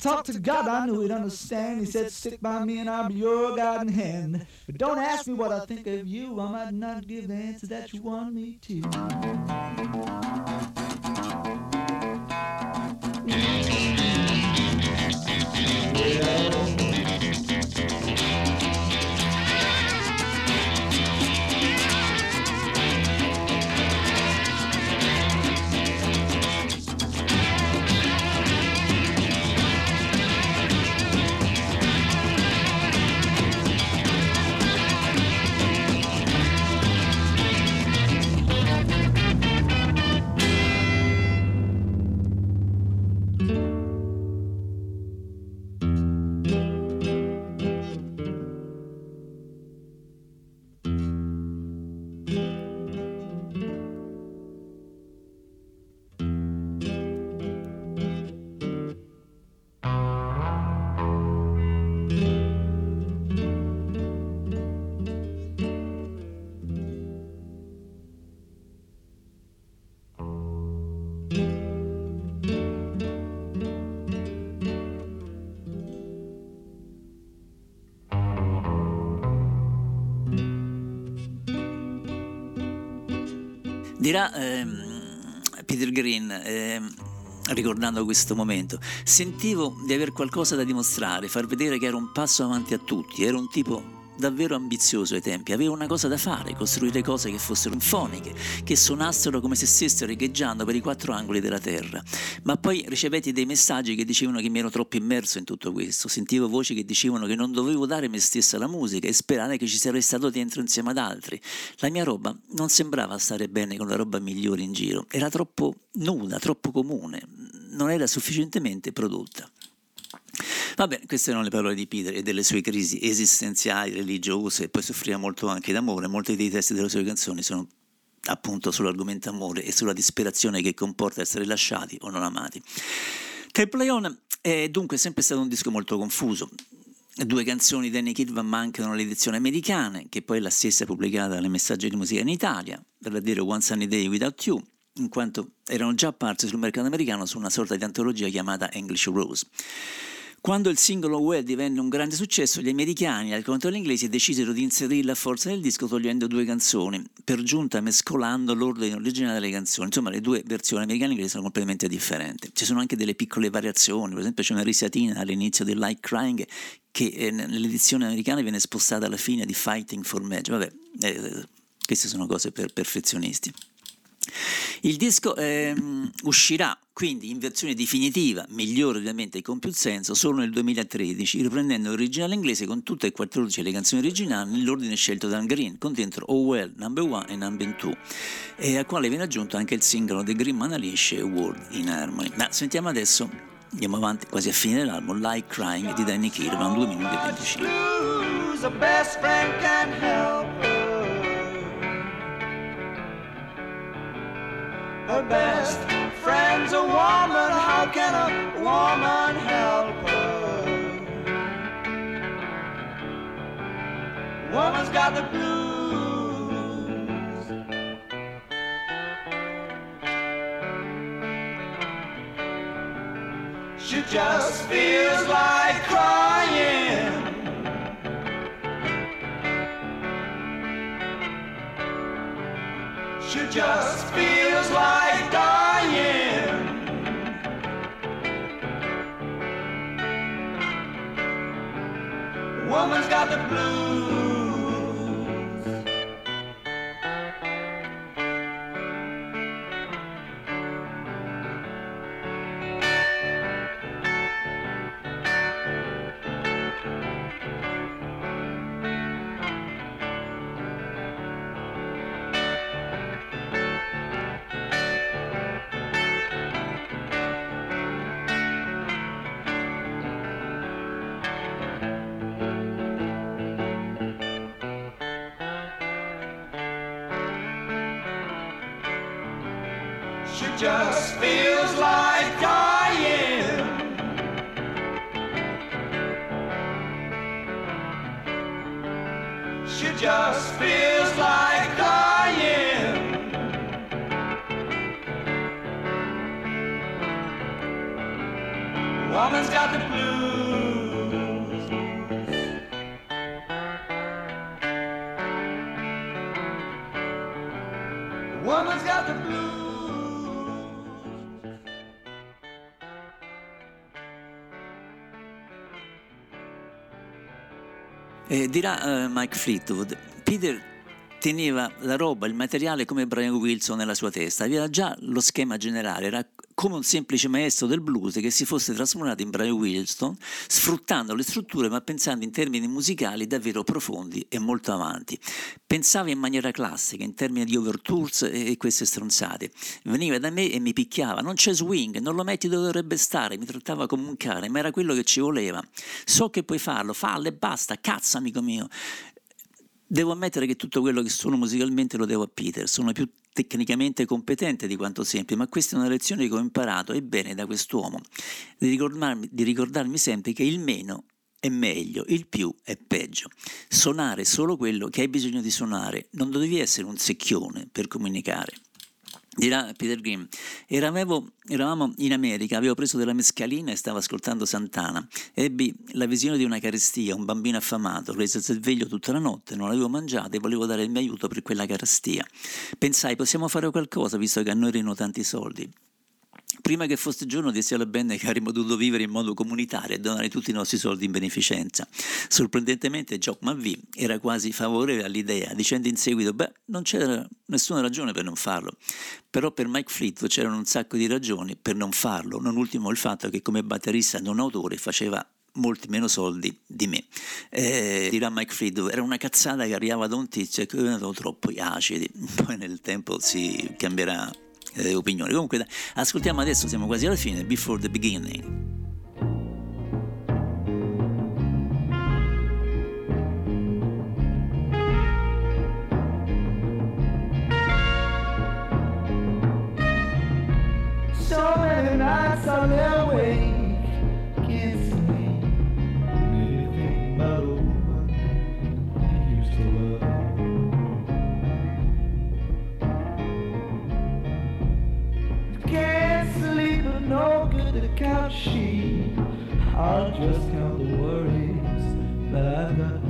Talked to God, I knew He'd understand. He said, "Stick by me, and I'll be your guiding hand." But don't ask me what I think of you. I might not give the answer that you want me to. Dirà ehm, Peter Green, ehm, ricordando questo momento, sentivo di aver qualcosa da dimostrare, far vedere che ero un passo avanti a tutti, ero un tipo davvero ambizioso ai tempi, avevo una cosa da fare, costruire cose che fossero sinfoniche, che suonassero come se stessero righeggiando per i quattro angoli della terra. Ma poi ricevetti dei messaggi che dicevano che mi ero troppo immerso in tutto questo, sentivo voci che dicevano che non dovevo dare me stessa alla musica e sperare che ci sarei stato dentro insieme ad altri. La mia roba non sembrava stare bene con la roba migliore in giro, era troppo nuda, troppo comune, non era sufficientemente prodotta. Vabbè, queste erano le parole di Peter e delle sue crisi esistenziali, religiose, e poi soffriva molto anche d'amore. Molti dei testi delle sue canzoni sono appunto sull'argomento amore e sulla disperazione che comporta essere lasciati o non amati. Type Play On è dunque sempre stato un disco molto confuso. Due canzoni di Annie Kidman mancano nell'edizione americana, che poi è la stessa pubblicata dalle Messaggi di Musica in Italia, a dire One Sunny Day Without You, in quanto erano già apparse sul mercato americano su una sorta di antologia chiamata English Rose. Quando il singolo Well divenne un grande successo, gli americani, al degli inglesi, decisero di inserirla a forza nel disco togliendo due canzoni, per giunta mescolando l'ordine originale delle canzoni. Insomma, le due versioni americane e inglesi sono completamente differenti. Ci sono anche delle piccole variazioni, per esempio c'è una risatina all'inizio del Like Crying che eh, nell'edizione americana viene spostata alla fine di Fighting for Magic. Vabbè, eh, queste sono cose per perfezionisti. Il disco ehm, uscirà quindi in versione definitiva, migliore ovviamente con più senso, solo nel 2013, riprendendo l'originale inglese con tutte e 14 le canzoni originali nell'ordine scelto da Green, con dentro Oh Well, Number One e Number Two, e al quale viene aggiunto anche il singolo The Green Manalish e World in Harmony. Ma sentiamo adesso, andiamo avanti quasi a fine dell'album, Like Crying di Danny Kirwan, 2 minuti e 25. Her best friend's a woman. How can a woman help her? Woman's got the blues. She just feels like crying. She just feels like dying. Woman's got the blues. Just feels like dying. She just feels like dying. Woman's got the blues. Woman's got the Eh, dirà eh, Mike Fleetwood, Peter teneva la roba, il materiale come Brian Wilson nella sua testa, aveva già lo schema generale, era come un semplice maestro del blues che si fosse trasformato in Brian Wilson, sfruttando le strutture ma pensando in termini musicali davvero profondi e molto avanti. Pensava in maniera classica, in termini di overtures e queste stronzate. Veniva da me e mi picchiava, non c'è swing, non lo metti dove dovrebbe stare, mi trattava come un cane, ma era quello che ci voleva. So che puoi farlo, fallo e basta, cazzo amico mio. Devo ammettere che tutto quello che sono musicalmente lo devo a Peter, sono più tecnicamente competente di quanto sempre, ma questa è una lezione che ho imparato e bene da quest'uomo, di ricordarmi, di ricordarmi sempre che il meno è meglio, il più è peggio. Suonare solo quello che hai bisogno di suonare, non dovevi essere un secchione per comunicare. Dirà Peter Grimm, eravamo, eravamo in America, avevo preso della mescalina e stavo ascoltando Santana. Ebbi la visione di una carestia, un bambino affamato, reso sveglio tutta la notte, non l'avevo mangiato e volevo dare il mio aiuto per quella carestia. Pensai, possiamo fare qualcosa visto che a noi arrivano tanti soldi. Prima che fosse giorno dissi alla band che avremmo dovuto vivere in modo comunitario e donare tutti i nostri soldi in beneficenza. Sorprendentemente Jock McVie era quasi favorevole all'idea, dicendo in seguito, beh, non c'era nessuna ragione per non farlo. Però per Mike Fleetwood c'erano un sacco di ragioni per non farlo, non ultimo il fatto che come batterista non autore faceva molti meno soldi di me. Eh, dirà Mike Fleetwood, era una cazzata che arrivava da un tizio che erano troppo acidi, poi nel tempo si cambierà eh, opinioni. Comunque ascoltiamo adesso, siamo quasi alla fine, Before the Beginning. So many nights I lay awake no good to count sheep. I'll just count the worries that I've got.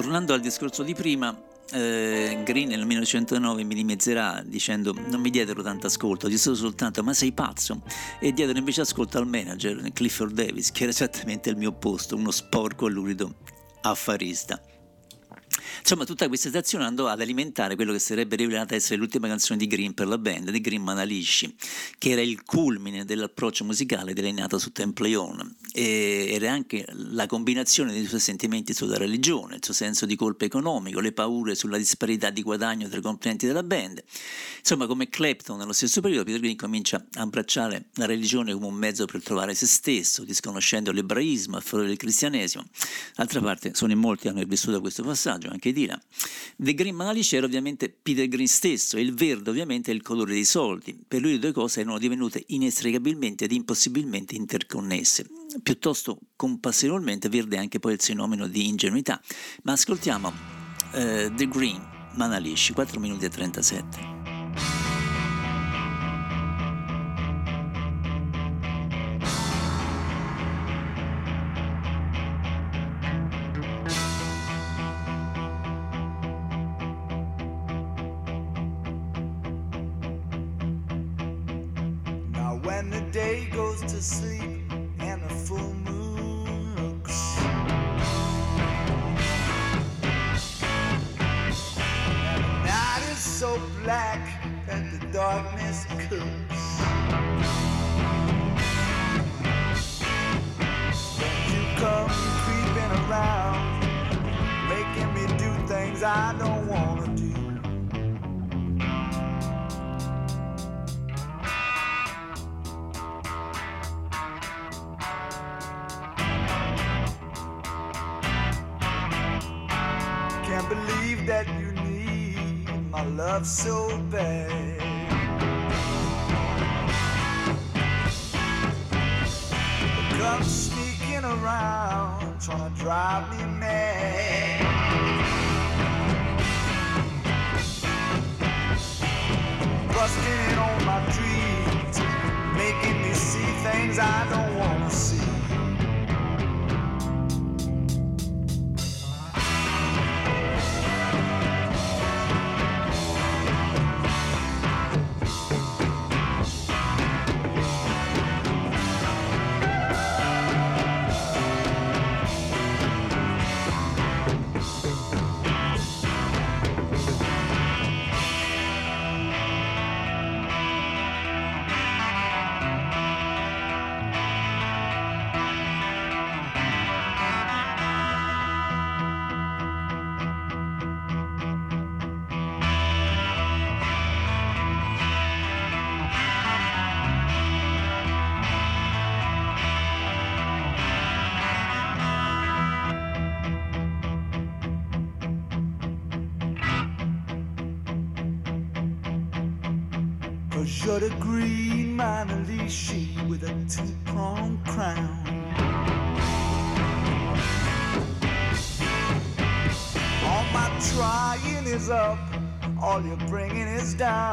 Tornando al discorso di prima, eh, Green nel 1909 mi dimezzerà dicendo non mi diedero tanto ascolto, dissero soltanto ma sei pazzo e diedero invece ascolto al manager Clifford Davis che era esattamente il mio opposto, uno sporco e lurido affarista. Insomma, tutta questa situazione andò ad alimentare quello che sarebbe rivelata essere l'ultima canzone di Green per la band, di Green Manalisci, che era il culmine dell'approccio musicale delineato su Temple On. Era anche la combinazione dei suoi sentimenti sulla religione, il suo senso di colpa economico, le paure sulla disparità di guadagno tra i componenti della band. Insomma, come Clapton nello stesso periodo, Peter Green comincia a abbracciare la religione come un mezzo per trovare se stesso, disconoscendo l'ebraismo a favore del cristianesimo. D'altra parte, sono in molti che hanno vissuto questo passaggio, anche Dina. The Green Manalice era ovviamente Peter Green stesso e il verde ovviamente è il colore dei soldi. Per lui le due cose erano divenute inestricabilmente ed impossibilmente interconnesse. Piuttosto compassevolmente verde è anche poi il fenomeno di ingenuità. Ma ascoltiamo eh, The Green Manalice, 4 minuti e 37. So bad. Down.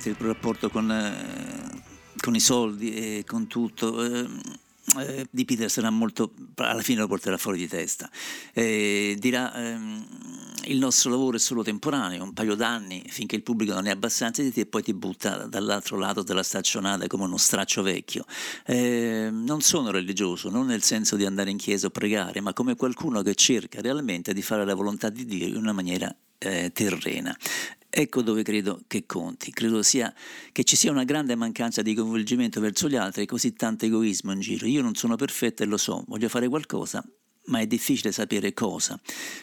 Ovviamente il rapporto con, eh, con i soldi e con tutto eh, eh, di Peter sarà molto alla fine lo porterà fuori di testa. Eh, dirà ehm, il nostro lavoro è solo temporaneo un paio d'anni finché il pubblico non è abbastanza di te e poi ti butta dall'altro lato della staccionata come uno straccio vecchio. Eh, non sono religioso non nel senso di andare in chiesa o pregare ma come qualcuno che cerca realmente di fare la volontà di Dio in una maniera eh, terrena Ecco dove credo che conti, credo sia che ci sia una grande mancanza di coinvolgimento verso gli altri e così tanto egoismo in giro. Io non sono perfetto e lo so, voglio fare qualcosa, ma è difficile sapere cosa.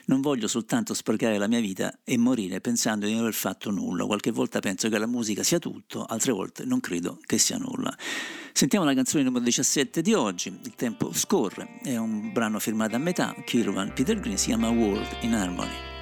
Non voglio soltanto sprecare la mia vita e morire pensando di non aver fatto nulla. Qualche volta penso che la musica sia tutto, altre volte non credo che sia nulla. Sentiamo la canzone numero 17 di oggi, Il tempo scorre, è un brano firmato a metà, Kirwan Peter Green, si chiama World in Harmony.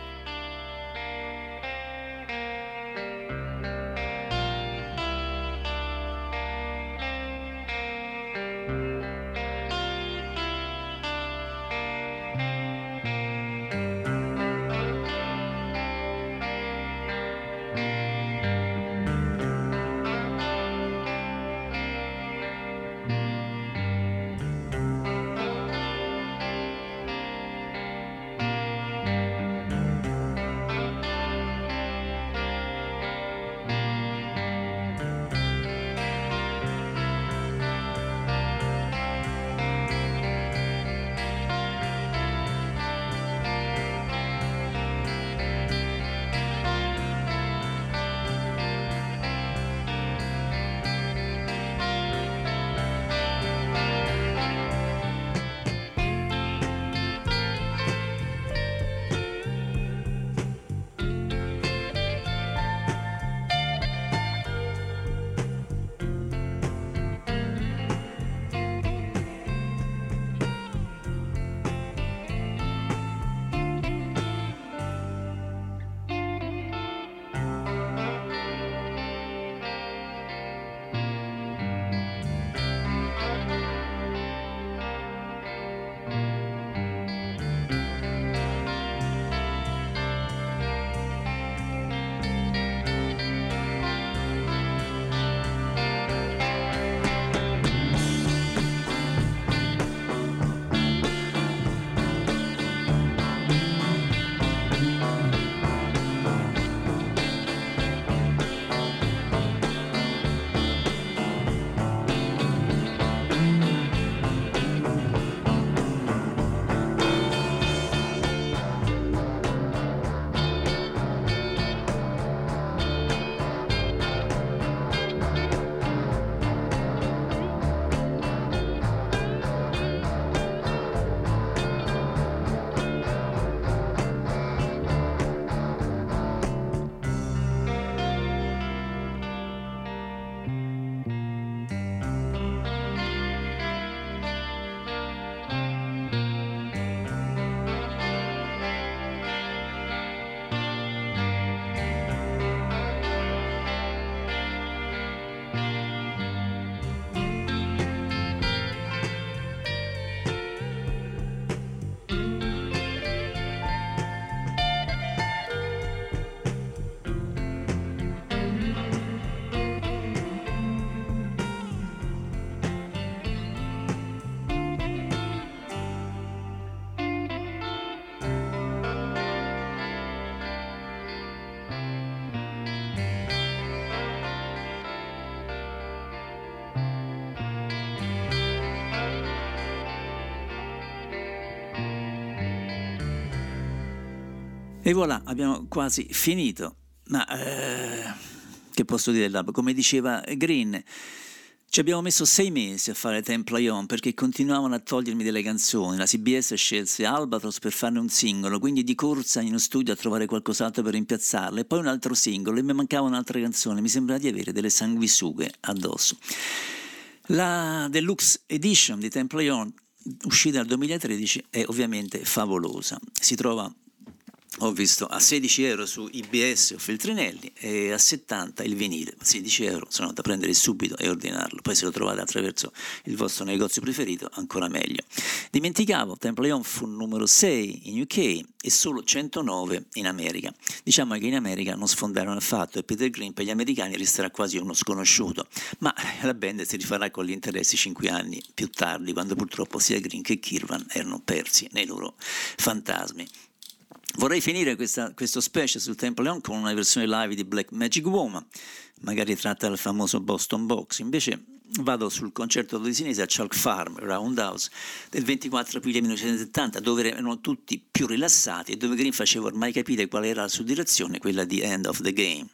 E voilà, abbiamo quasi finito. Ma eh, che posso dire dell'album? Come diceva Green, ci abbiamo messo sei mesi a fare Temple On perché continuavano a togliermi delle canzoni. La CBS scelse Albatros per farne un singolo, quindi di corsa in uno studio a trovare qualcos'altro per rimpiazzarle, e poi un altro singolo e mi mancava un'altra canzone. Mi sembrava di avere delle sanguisughe addosso. La Deluxe Edition di Temple On, uscita nel 2013, è ovviamente favolosa. Si trova ho visto a 16 euro su IBS o Feltrinelli e a 70 il vinile, 16 euro sono da prendere subito e ordinarlo, poi se lo trovate attraverso il vostro negozio preferito ancora meglio. Dimenticavo, Temple On fu numero 6 in UK e solo 109 in America. Diciamo che in America non sfondarono affatto e Peter Green per gli americani resterà quasi uno sconosciuto, ma la band si rifarà con gli interessi 5 anni più tardi quando purtroppo sia Green che Kirvan erano persi nei loro fantasmi. Vorrei finire questa, questo special sul Temple On con una versione live di Black Magic Woman, magari tratta dal famoso Boston Box. Invece vado sul concerto tosinese a Chalk Farm, Roundhouse, del 24 aprile 1970, dove erano tutti più rilassati e dove Green faceva ormai capire qual era la sua direzione, quella di End of the Game.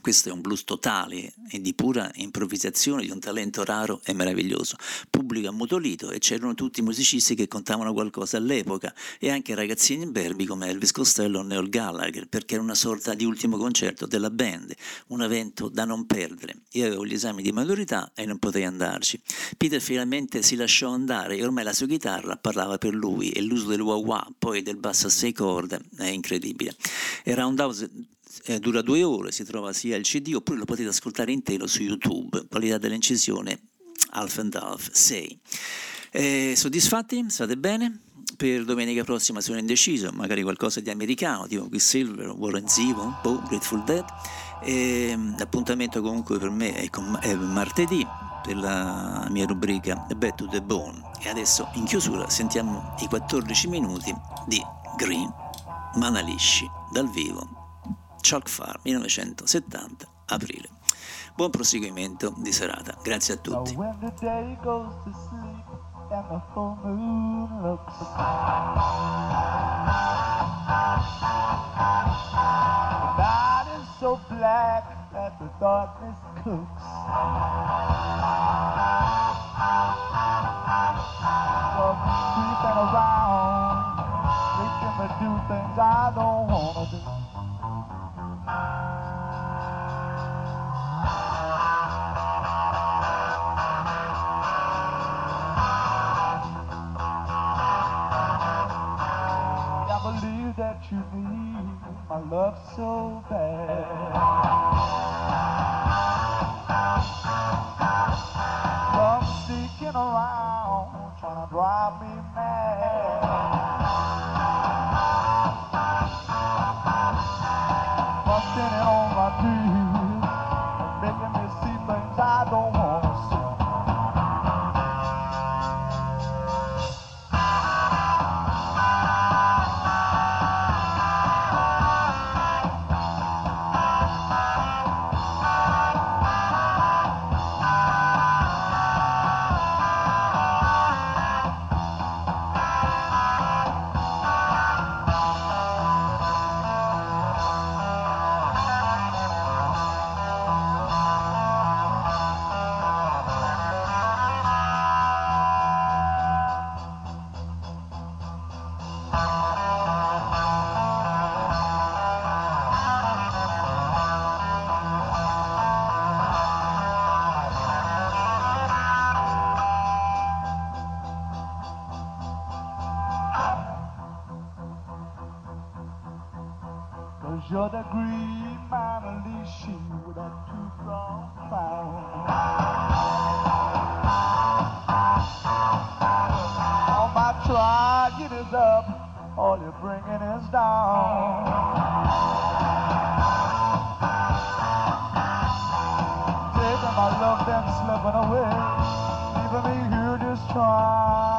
Questo è un blues totale e di pura improvvisazione, di un talento raro e meraviglioso. Pubblico ammutolito e c'erano tutti i musicisti che contavano qualcosa all'epoca e anche ragazzini imberbi come Elvis Costello o Neil Gallagher, perché era una sorta di ultimo concerto della band, un evento da non perdere. Io avevo gli esami di maturità e non potei andarci. Peter finalmente si lasciò andare e ormai la sua chitarra parlava per lui e l'uso del wah wah, poi del basso a sei corde, è incredibile. E Roundhouse eh, dura due ore, si trova sia il CD oppure lo potete ascoltare intero su YouTube, qualità dell'incisione Half and Half 6. Eh, soddisfatti? State bene? Per domenica prossima sono indeciso, magari qualcosa di americano, tipo Quicksilver, Warren Zevon, Boh, Grateful Dead. E, l'appuntamento comunque per me è, con, è martedì per la mia rubrica Back to the Bone. E adesso in chiusura sentiamo i 14 minuti di Green Manalisci dal vivo Chalk Farm 1970 aprile. Buon proseguimento di serata, grazie a tutti. When the day goes you need my love so bad. Come sneaking around, trying to drive me mad. You're the green Manalishi with a two-pronged crown. All my trying is up, all you're bringing is down. Taking my love, then slipping away, leaving me here just trying